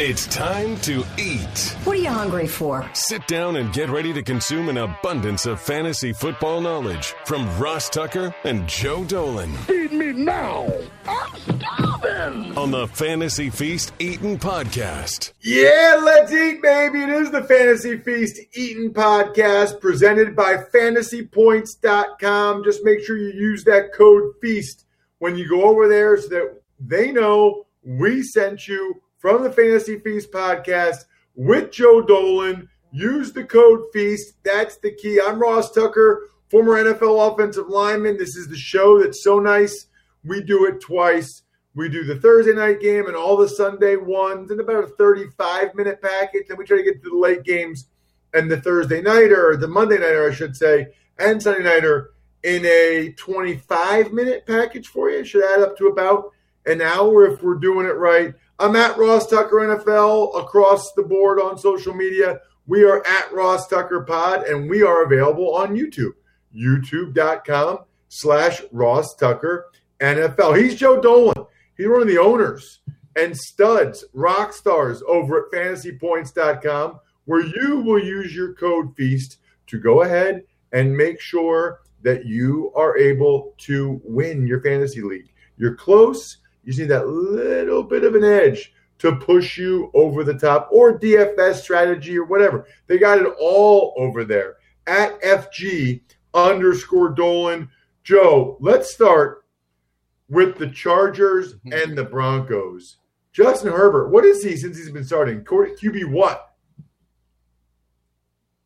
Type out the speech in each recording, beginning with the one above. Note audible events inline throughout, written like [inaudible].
It's time to eat. What are you hungry for? Sit down and get ready to consume an abundance of fantasy football knowledge from Ross Tucker and Joe Dolan. Feed me now. I'm starving. On the Fantasy Feast Eating Podcast. Yeah, let's eat, baby. It is the Fantasy Feast Eating Podcast presented by fantasypoints.com. Just make sure you use that code FEAST when you go over there so that they know we sent you from the Fantasy Feast podcast with Joe Dolan. Use the code FEAST. That's the key. I'm Ross Tucker, former NFL offensive lineman. This is the show that's so nice. We do it twice. We do the Thursday night game and all the Sunday ones in about a 35 minute package. Then we try to get to the late games and the Thursday nighter, or the Monday nighter, I should say, and Sunday nighter in a 25 minute package for you. It should add up to about an hour if we're doing it right. I'm at Ross Tucker NFL across the board on social media. We are at Ross Tucker Pod, and we are available on YouTube, youtube.com slash Ross Tucker NFL. He's Joe Dolan. He's one of the owners and studs, rock stars over at fantasypoints.com, where you will use your code FEAST to go ahead and make sure that you are able to win your fantasy league. You're close. You see that little bit of an edge to push you over the top or DFS strategy or whatever. They got it all over there at FG underscore Dolan. Joe, let's start with the Chargers mm-hmm. and the Broncos. Justin Herbert, what is he since he's been starting? QB what?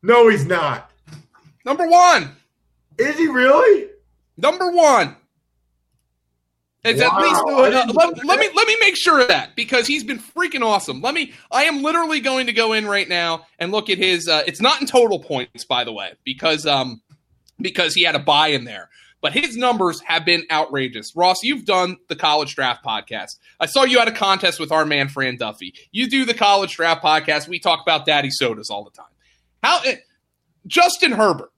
No, he's not. Number one. Is he really? Number one. It's wow. at least uh, let, let, me let me make sure of that because he's been freaking awesome. Let me. I am literally going to go in right now and look at his. Uh, it's not in total points, by the way, because um because he had a bye in there. But his numbers have been outrageous. Ross, you've done the college draft podcast. I saw you had a contest with our man Fran Duffy. You do the college draft podcast. We talk about daddy sodas all the time. How uh, Justin Herbert?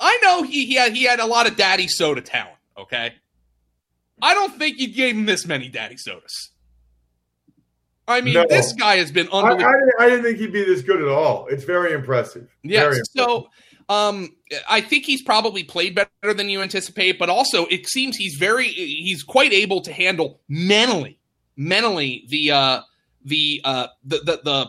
I know he he had he had a lot of daddy soda talent. Okay, I don't think you gave him this many daddy sodas. I mean, no. this guy has been unbelievable. I, I, didn't, I, didn't, think he'd be this good at all. It's very impressive. Yes. Very so um, I think he's probably played better than you anticipate, but also it seems he's very he's quite able to handle mentally mentally the uh the uh the the, the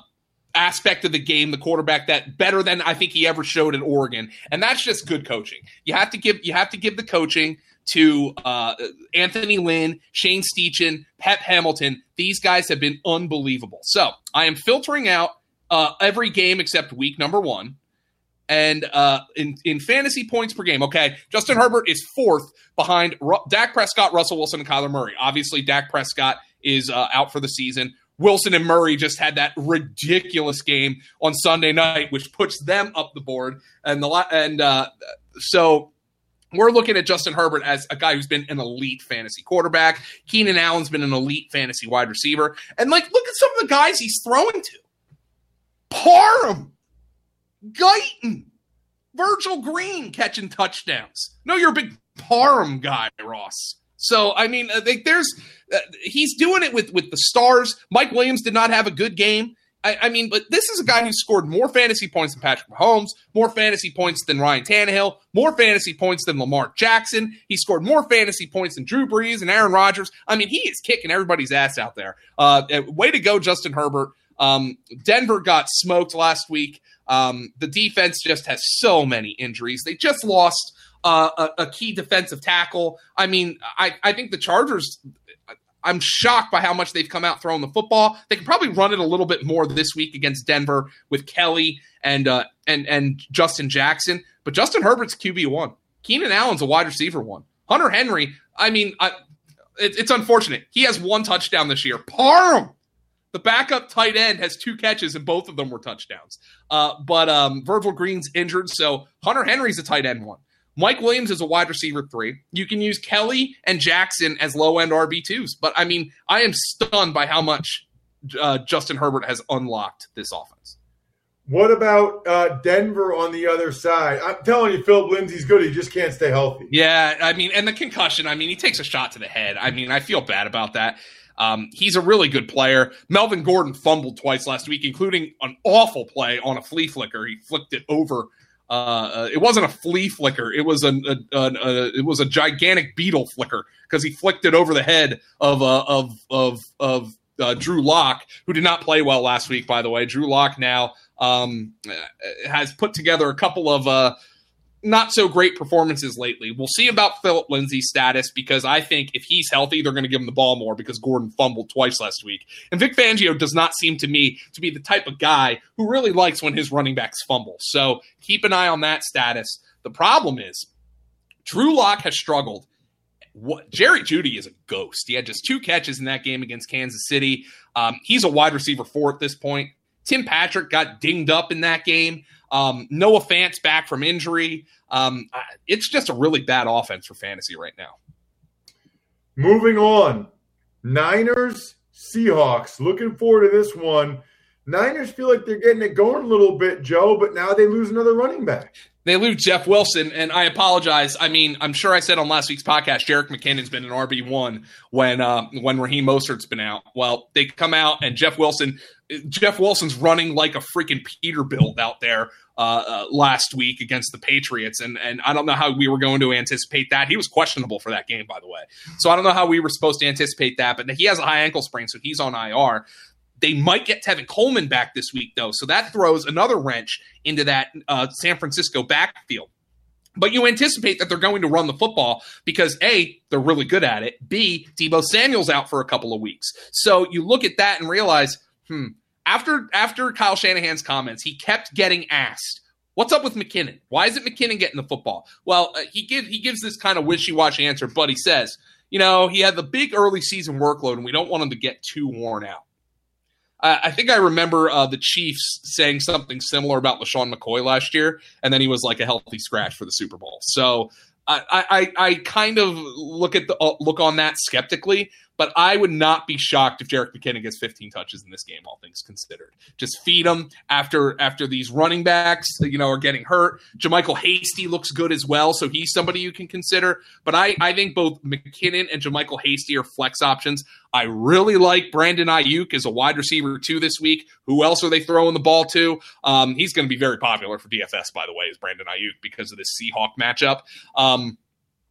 aspect of the game, the quarterback that better than I think he ever showed in Oregon, and that's just good coaching. You have to give you have to give the coaching to uh, Anthony Lynn, Shane Steichen, Pep Hamilton. These guys have been unbelievable. So I am filtering out uh, every game except week number one. And uh, in, in fantasy points per game, okay, Justin Herbert is fourth behind Ru- Dak Prescott, Russell Wilson, and Kyler Murray. Obviously, Dak Prescott is uh, out for the season. Wilson and Murray just had that ridiculous game on Sunday night, which puts them up the board. And the and uh, so we're looking at Justin Herbert as a guy who's been an elite fantasy quarterback. Keenan Allen's been an elite fantasy wide receiver. And like, look at some of the guys he's throwing to. Parham, Guyton, Virgil Green catching touchdowns. No, you're a big Parham guy, Ross. So I mean, uh, there's uh, he's doing it with with the stars. Mike Williams did not have a good game. I, I, mean, but this is a guy who scored more fantasy points than Patrick Mahomes, more fantasy points than Ryan Tannehill, more fantasy points than Lamar Jackson. He scored more fantasy points than Drew Brees and Aaron Rodgers. I mean, he is kicking everybody's ass out there. Uh, way to go, Justin Herbert. Um, Denver got smoked last week. Um, the defense just has so many injuries. They just lost uh, a, a, key defensive tackle. I mean, I, I think the Chargers I'm shocked by how much they've come out throwing the football. They can probably run it a little bit more this week against Denver with Kelley and uh, and and Justin Jackson. But Justin Herbert's QB one. Keenan Allen's a wide receiver one. Hunter Henry. I mean, I, it, it's unfortunate. He has one touchdown this year. Parham. The backup tight end has two catches, and both of them were touchdowns. Uh, but um, Virgil Green's injured, so Hunter Henry's a tight end one. Mike Williams is a wide receiver three. You can use Kelley and Jackson as low end RB2s. But I mean, I am stunned by how much uh, Justin Herbert has unlocked this offense. What about uh, Denver on the other side? I'm telling you, Philip Lindsay's good. He just can't stay healthy. Yeah, I mean, and the concussion. I mean, he takes a shot to the head. I mean, I feel bad about that. Um, he's a really good player. Melvin Gordon fumbled twice last week, including an awful play on a flea flicker. He flicked it over. Uh, uh it wasn't a flea flicker. It was a, a, a, it was a gigantic beetle flicker because he flicked it over the head of uh, of of of uh, Drew Lock, who did not play well last week. By the way, Drew Lock now um, has put together a couple of uh, not so great performances lately. We'll see about Philip Lindsay's status because I think if he's healthy, they're going to give him the ball more because Gordon fumbled twice last week. And Vic Fangio does not seem to me to be the type of guy who really likes when his running backs fumble. So keep an eye on that status. The problem is Drew Lock has struggled. What, Jerry Jeudy is a ghost. He had just two catches in that game against Kansas City. Um, he's a wide receiver four at this point. Tim Patrick got dinged up in that game. Um, Noah Fant's back from injury. Um, it's just a really bad offense for fantasy right now. Moving on, Niners, Seahawks. Looking forward to this one. Niners feel like they're getting it going a little bit, Joe, but now they lose another running back. They lose Jeff Wilson, and I apologize. I mean, I'm sure I said on last week's podcast, Jerick McKinnon's been an RB one when uh, when Raheem Mostert's been out. Well, they come out and Jeff Wilson, Jeff Wilson's running like a freaking Peterbilt out there uh, uh, last week against the Patriots, and and I don't know how we were going to anticipate that. He was questionable for that game, by the way, so I don't know how we were supposed to anticipate that. But he has a high ankle sprain, so he's on IR. They might get Tevin Coleman back this week, though. So that throws another wrench into that uh, San Francisco backfield. But you anticipate that they're going to run the football because A, they're really good at it. B, Deebo Samuel's out for a couple of weeks. So you look at that and realize, hmm, after after Kyle Shanahan's comments, he kept getting asked, "What's up with McKinnon? Why isn't McKinnon getting the football?" Well, uh, he give he gives this kind of wishy-washy answer, but he says, you know, he had the big early season workload, and we don't want him to get too worn out. I think I remember uh, the Chiefs saying something similar about LeSean McCoy last year, and then he was like a healthy scratch for the Super Bowl. So I, I, I kind of look at the uh, look on that skeptically, but I would not be shocked if Jerick McKinnon gets 15 touches in this game, all things considered. Just feed him after after these running backs, you know, are getting hurt. JaMycal Hasty looks good as well, so he's somebody you can consider. But I, I think both McKinnon and JaMycal Hasty are flex options. I really like Brandon Aiyuk as a wide receiver too this week. Who else are they throwing the ball to? Um, he's going to be very popular for DFS, by the way, is Brandon Aiyuk because of this Seahawk matchup. Um,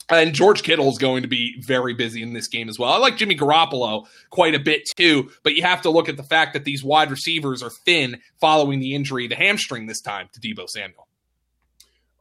and George Kittle is going to be very busy in this game as well. I like Jimmy Garoppolo quite a bit too, but you have to look at the fact that these wide receivers are thin following the injury, the hamstring this time to Deebo Samuel.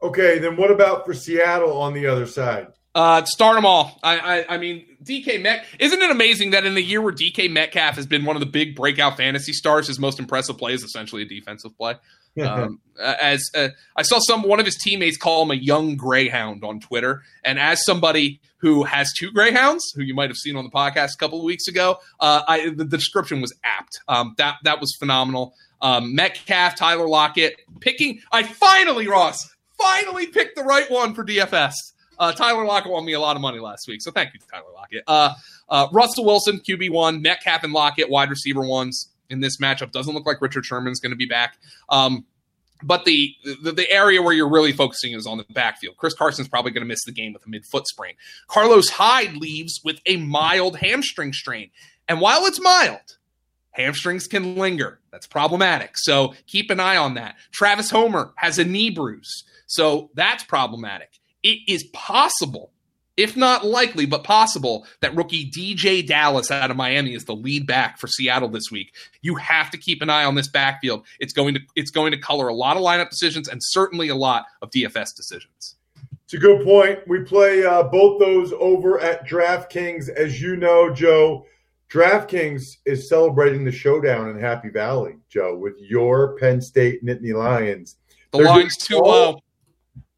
Okay, then what about for Seattle on the other side? Uh, start them all. I, I, I mean, DK Met. Isn't it amazing that in the year where DK Metcalf has been one of the big breakout fantasy stars, his most impressive play is essentially a defensive play. Um, as uh, I saw some one of his teammates call him a young greyhound on Twitter, and as somebody who has two greyhounds, who you might have seen on the podcast a couple of weeks ago, uh, I, the, the, description was apt. Um, that that was phenomenal. Um, Metcalf, Tyler Lockett, picking. I finally, Ross, finally picked the right one for DFS. Uh, Tyler Lockett won me a lot of money last week, so thank you, Tyler Lockett. Uh, uh, Russell Wilson, QB one, Metcalf and Lockett, wide receiver ones in this matchup. Doesn't look like Richard Sherman's going to be back. Um, but the, the, the area where you're really focusing is on the backfield. Chris Carson's probably going to miss the game with a mid foot sprain. Carlos Hyde leaves with a mild hamstring strain, and while it's mild, hamstrings can linger. That's problematic. So keep an eye on that. Travis Homer has a knee bruise, so that's problematic. It is possible if not likely, but possible, that rookie DeeJay Dallas out of Miami is the lead back for Seattle this week. You have to keep an eye on this backfield. It's going to it's going to color a lot of lineup decisions and certainly a lot of DFS decisions. It's a good point. We play uh, both those over at DraftKings, as you know, Joe. DraftKings is celebrating the showdown in Happy Valley, Joe, with your Penn State Nittany Lions. The They're line's too all, low.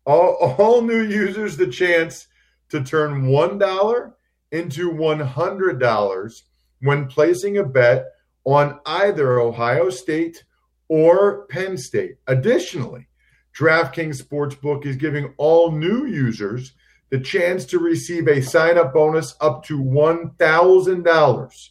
All, all new users the chance to turn $1 into $100 when placing a bet on either Ohio State or Penn State. Additionally, DraftKings Sportsbook is giving all new users the chance to receive a sign up bonus up to $1,000.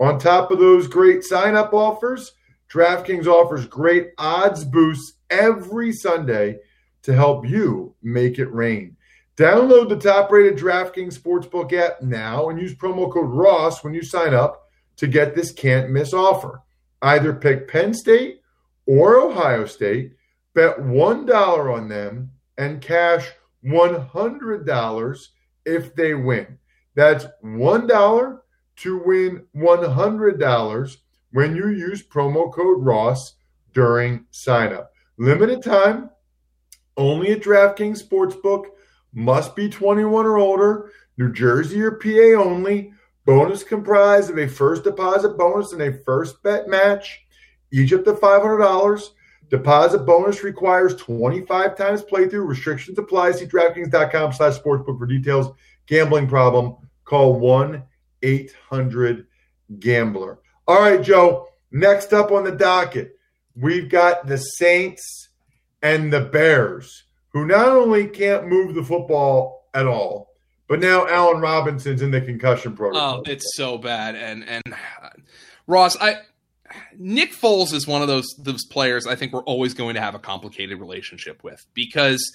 On top of those great sign up offers, DraftKings offers great odds boosts every Sunday to help you make it rain. Download the top rated DraftKings Sportsbook app now and use promo code Ross when you sign up to get this can't miss offer. Either pick Penn State or Ohio State, bet $1 on them, and cash $100 if they win. That's $1 to win $100 when you use promo code Ross during signup. Limited time, only at DraftKings Sportsbook, must be 21 or older, New Jersey or PA only. Bonus comprised of a first deposit bonus and a first bet match, each up to $500. Deposit bonus requires 25 times playthrough. Restrictions apply. See DraftKings.com slash sportsbook for details. Gambling problem, call 1 800 Gambler. All right, Joe. Next up on the docket, we've got the Saints and the Bears, who not only can't move the football at all, but now Allen Robinson's in the concussion protocol. Oh, it's so bad. And and uh, Ross, I Nick Foles is one of those those players I think we're always going to have a complicated relationship with because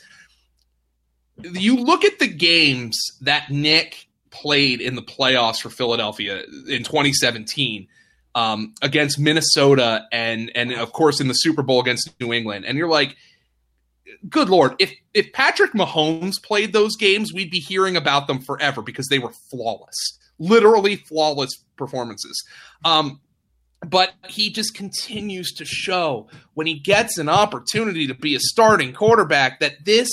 you look at the games that Nick played in the playoffs for Philadelphia in 2017 um, against Minnesota and and of course in the Super Bowl against New England, and you're like, good lord, if if Patrick Mahomes played those games, we'd be hearing about them forever because they were flawless, literally flawless performances. Um, but he just continues to show when he gets an opportunity to be a starting quarterback that this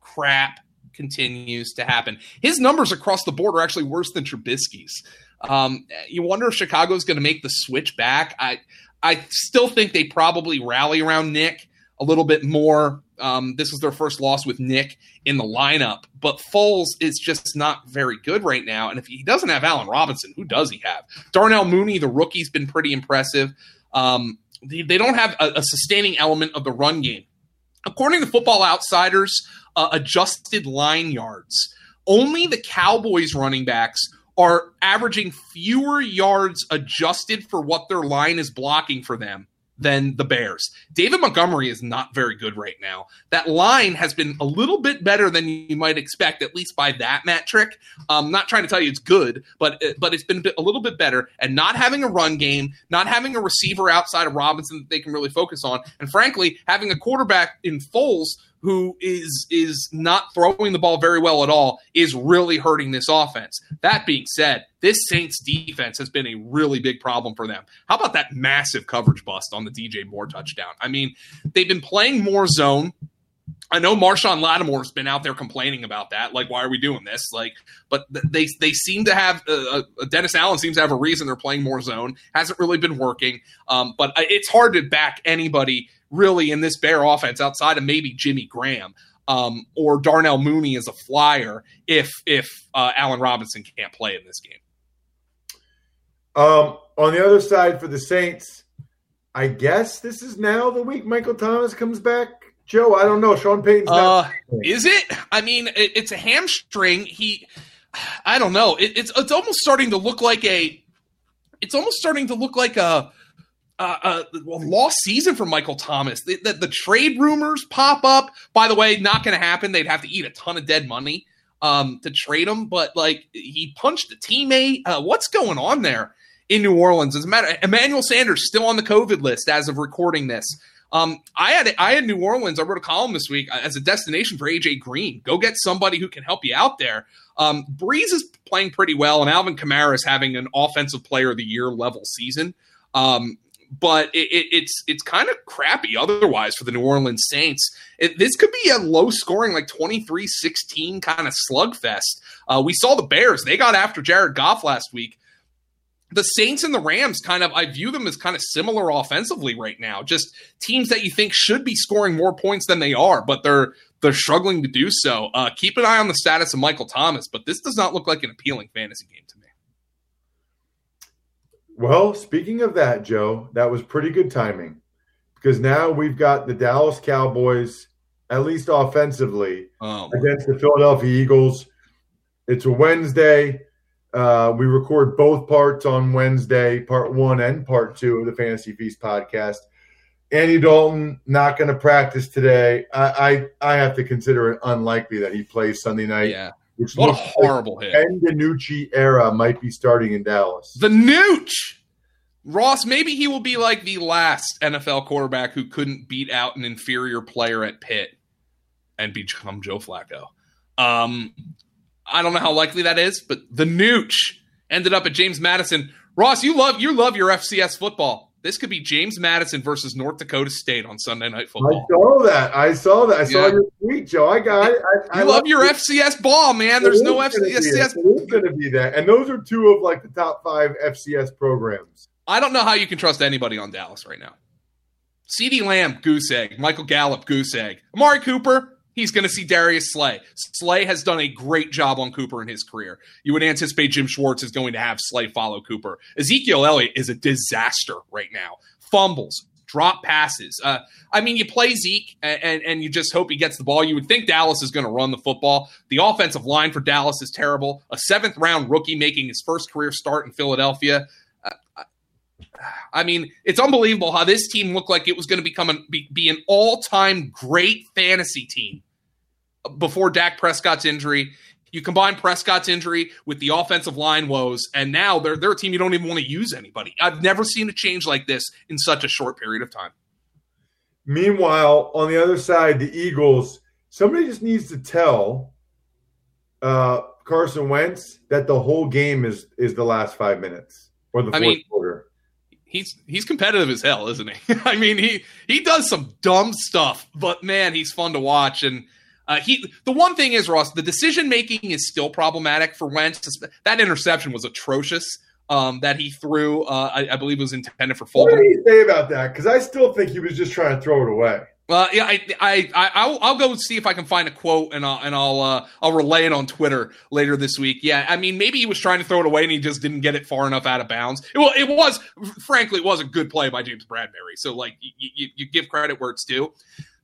crap continues to happen. His numbers across the board are actually worse than Trubisky's. Um, you wonder if Chicago's going to make the switch back. I I still think they probably rally around Nick a little bit more. Um, this is their first loss with Nick in the lineup, but Foles is just not very good right now. And if he doesn't have Allen Robinson, who does he have? Darnell Mooney, the rookie's been pretty impressive. Um, they, they, don't have a, a, sustaining element of the run game. According to Football Outsiders, uh, adjusted line yards, only the Cowboys running backs are averaging fewer yards adjusted for what their line is blocking for them than the Bears. David Montgomery is not very good right now. That line has been a little bit better than you might expect, at least by that metric. I'm not trying to tell you it's good, but uh, but it's been a little bit better. And not having a run game, not having a receiver outside of Robinson that they can really focus on, and frankly, having a quarterback in Foles who is is not throwing the ball very well at all is really hurting this offense. That being said, this Saints defense has been a really big problem for them. How about that massive coverage bust on the DJ Moore touchdown? I mean, they've been playing more zone. I know Marshon Lattimore's been out there complaining about that. Like, why are we doing this? Like, but they they seem to have uh, uh, Dennis Allen seems to have a reason they're playing more zone. Hasn't really been working. Um, but it's hard to back anybody really in this Bear offense outside of maybe Jimmy Graham um, or Darnell Mooney as a flyer if if uh, Allen Robinson can't play in this game. Um, on the other side for the Saints, I guess this is now the week Michael Thomas comes back. Joe, I don't know. Sean Payton's uh, Is it? I mean, it, it's a hamstring. He, I don't know. It, it's it's almost starting to look like a. It's almost starting to look like a uh, a lost season for Michael Thomas. The, the, the, trade rumors pop up. By the way, not going to happen. They'd have to eat a ton of dead money um, to trade him. But like he punched a teammate. Uh, what's going on there in New Orleans? As a matter, Emmanuel Sanders still on the COVID list as of recording this. Um, I had I had New Orleans. I wrote a column this week uh, as a destination for AJ Green. Go get somebody who can help you out there. Um, Brees is playing pretty well, and Alvin Kamara is having an offensive player of the year level season. Um, but it, it, it's it's kind of crappy otherwise for the New Orleans Saints. It, this could be a low scoring, like 23 16 kind of slugfest. Uh, we saw the Bears, they got after Jared Goff last week. The Saints and the Rams kind of, I view them as kind of similar offensively right now. Just teams that you think should be scoring more points than they are, but they're they're struggling to do so. Uh, keep an eye on the status of Michael Thomas, but this does not look like an appealing fantasy game to me. Well, speaking of that, Joe, that was pretty good timing because now we've got the Dallas Cowboys, at least offensively, oh, against the Philadelphia Eagles. It's a Wednesday. Uh, we record both parts on Wednesday, part one and part two of the Fantasy Feast podcast. Andy Dalton not going to practice today. I, I, I have to consider it unlikely that he plays Sunday night. Yeah. Which What a horrible like hit. Ben DiNucci era might be starting in Dallas. The Nooch. Ross, maybe he will be like the last NFL quarterback who couldn't beat out an inferior player at Pitt and become Joe Flacco. Um, I don't know how likely that is, but the Nooch ended up at James Madison. Ross, you love you love your FCS football. This could be James Madison versus North Dakota State on Sunday Night Football. I saw that. I saw that. I saw Yeah. your tweet, Joe. I got it. I, I You love your it. FCS ball, man. There's no is gonna be FCS. that. It is going to be that, and those are two of like the top five FCS programs. I don't know how you can trust anybody on Dallas right now. CeeDee Lamb, goose egg. Michael Gallup, goose egg. Amari Cooper, he's going to see Darius Slay. Slay has done a great job on Cooper in his career. You would anticipate Jim Schwartz is going to have Slay follow Cooper. Ezekiel Elliott is a disaster right now. Fumbles, drop passes. Uh, I mean, you play Zeke and, and, and you just hope he gets the ball. You would think Dallas is going to run the football. The offensive line for Dallas is terrible. A seventh round rookie making his first career start in Philadelphia. I mean, it's unbelievable how this team looked like it was going to become an, be, be an all-time great fantasy team before Dak Prescott's injury. You combine Prescott's injury with the offensive line woes, and now they're they're a team you don't even want to use anybody. I've never seen a change like this in such a short period of time. Meanwhile, on the other side, the Eagles, somebody just needs to tell uh, Carson Wentz that the whole game is is the last five minutes or the I fourth mean- quarter. He's he's competitive as hell, isn't he? [laughs] I mean, he he does some dumb stuff, but man, he's fun to watch. And uh, he the one thing is Ross, the decision making is still problematic for Wentz. That interception was atrocious. Um, that he threw, uh, I, I believe, it was intended for full. What did he say about that? Because I still think he was just trying to throw it away. Well, yeah, I, I, I, I'll, I'll go see if I can find a quote and I'll, and I'll, uh, I'll relay it on Twitter later this week. Yeah, I mean, maybe he was trying to throw it away and he just didn't get it far enough out of bounds. It, well, it was, frankly, it was a good play by James Bradberry. So, like, you, you give credit where it's due.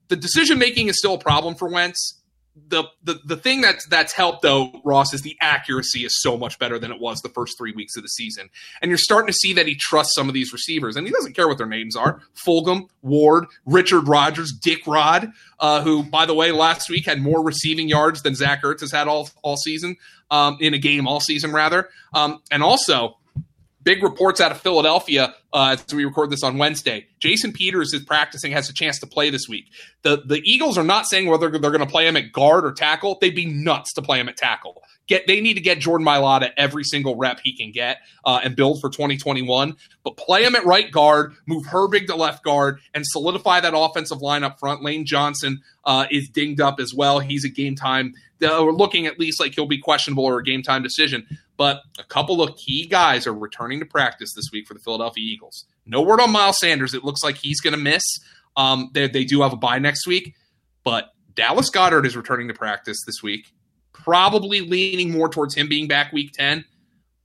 The decision making is still a problem for Wentz. The, the the thing that's that's helped though, Ross, is the accuracy is so much better than it was the first three weeks of the season, and you're starting to see that he trusts some of these receivers, and he doesn't care what their names are: Fulgham, Ward, Richard Rodgers, Dick Rod, uh, who, by the way, last week had more receiving yards than Zach Ertz has had all all season um, in a game all season rather, um, and also big reports out of Philadelphia uh, as we record this on Wednesday. Jason Peters is practicing, has a chance to play this week. The the Eagles are not saying whether they're going to play him at guard or tackle. They'd be nuts to play him at tackle. Get they need to get Jordan Mailata every single rep he can get uh, and build for 2021. But play him at right guard, move Herbig to left guard, and solidify that offensive line up front. Lane Johnson uh, is dinged up as well. He's a game time. We're looking at least like he'll be questionable or a game time decision. But a couple of key guys are returning to practice this week for the Philadelphia Eagles. No word on Miles Sanders. It looks like he's going to miss. Um, they, they do have a bye next week, but Dallas Goedert is returning to practice this week. Probably leaning more towards him being back week 10.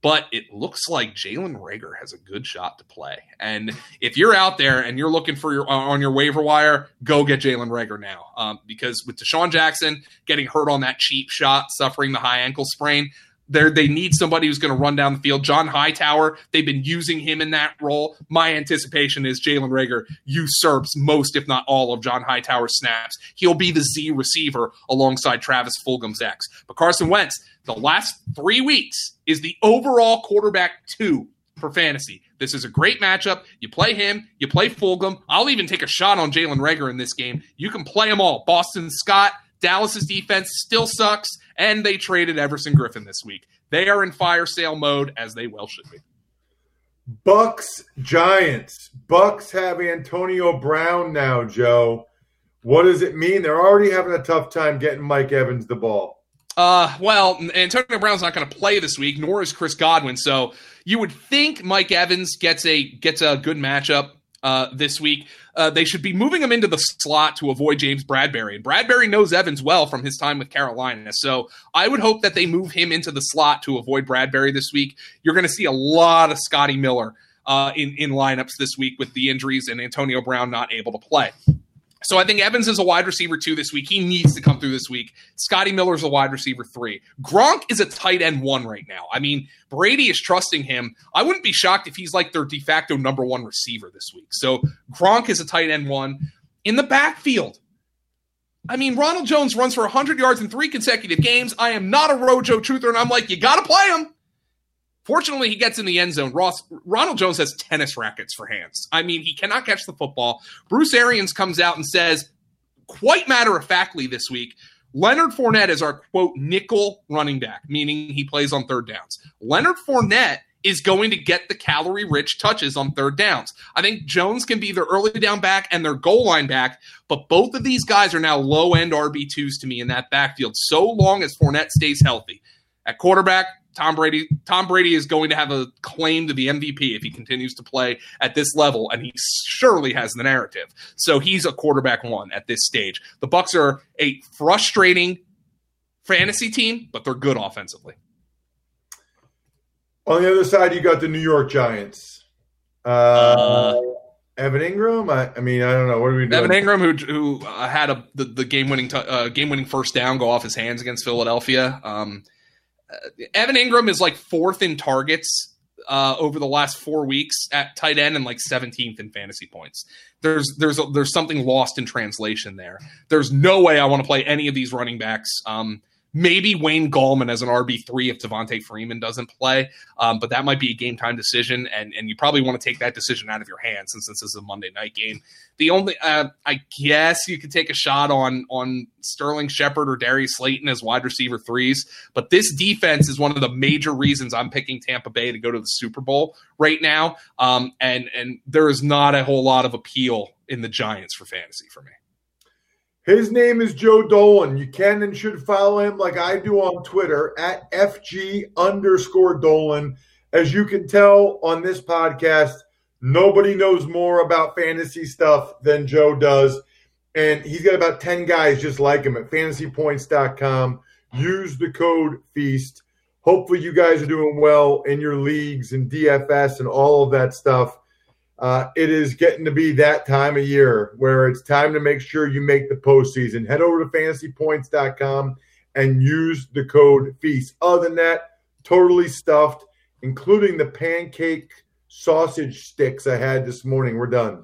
But it looks like Jalen Reagor has a good shot to play. And if you're out there and you're looking for your on your waiver wire, go get Jalen Reagor now. Um, because with DeSean Jackson getting hurt on that cheap shot, suffering the high ankle sprain, they they need somebody who's going to run down the field. John Hightower, they've been using him in that role. My anticipation is Jalen Reagor usurps most, if not all, of John Hightower's snaps. He'll be the Z receiver alongside Travis Fulgham's X. But Carson Wentz, the last three weeks is the overall quarterback two for fantasy. This is a great matchup. You play him, you play Fulgham. I'll even take a shot on Jalen Reagor in this game. You can play them all. Boston Scott, Dallas's defense still sucks, and they traded Everson Griffen this week. They are in fire sale mode, as they well should be. Bucs Giants. Bucs have Antonio Brown now, Joe. What does it mean? They're already having a tough time getting Mike Evans the ball. Uh, well, Antonio Brown's not going to play this week, nor is Chris Godwin. So you would think Mike Evans gets a gets a good matchup uh, this week. Uh, they should be moving him into the slot to avoid James Bradberry, and Bradberry knows Evans well from his time with Carolina. So I would hope that they move him into the slot to avoid Bradberry this week. You're going to see a lot of Scotty Miller uh, in in lineups this week with the injuries and Antonio Brown not able to play. So I think Evans is a wide receiver two this week. He needs to come through this week. Scotty Miller is a wide receiver three. Gronk is a tight end one right now. I mean, Brady is trusting him. I wouldn't be shocked if he's like their de facto number one receiver this week. So Gronk is a tight end one. In the backfield, I mean, Ronald Jones runs for 100 yards in three consecutive games. I am not a Rojo truther, and I'm like, you got to play him. Fortunately, he gets in the end zone. Ross Ronald Jones has tennis rackets for hands. I mean, he cannot catch the football. Bruce Arians comes out and says, quite matter of factly this week, Leonard Fournette is our quote nickel running back, meaning he plays on third downs. Leonard Fournette is going to get the calorie rich touches on third downs. I think Jones can be their early down back and their goal line back, but both of these guys are now low end RB2s to me in that backfield so long as Fournette stays healthy. At quarterback, Tom Brady Tom Brady is going to have a claim to the MVP if he continues to play at this level and he surely has the narrative. So he's a quarterback one at this stage. The Bucs are a frustrating fantasy team, but they're good offensively. On the other side, you got the New York Giants. Uh, uh, Evan Engram. I, I, mean, I don't know. What are we doing? Evan Engram, who who uh, had a the, the game winning t- uh, game winning first down go off his hands against Philadelphia. Um, Evan Engram is like fourth in targets uh, over the last four weeks at tight end and like 17th in fantasy points. There's there's a, there's something lost in translation there. There's no way I want to play any of these running backs. Um, Maybe Wayne Gallman as an RB three if Devonta Freeman doesn't play, um, but that might be a game time decision, and and you probably want to take that decision out of your hands since this is a Monday night game. The only uh, I guess you could take a shot on on Sterling Shepard or Darius Slayton as wide receiver threes, but this defense is one of the major reasons I'm picking Tampa Bay to go to the Super Bowl right now, um, and and there is not a whole lot of appeal in the Giants for fantasy for me. His name is Joe Dolan. You can and should follow him like I do on Twitter at FG underscore Dolan. As you can tell on this podcast, nobody knows more about fantasy stuff than Joe does. And he's got about 10 guys just like him at fantasypoints.com. Use the code FEAST. Hopefully, you guys are doing well in your leagues and DFS and all of that stuff uh, it is getting to be that time of year where it's time to make sure you make the postseason. Head over to fantasypoints.com and use the code FEAST. Other than that, totally stuffed, including the pancake sausage sticks I had this morning. We're done.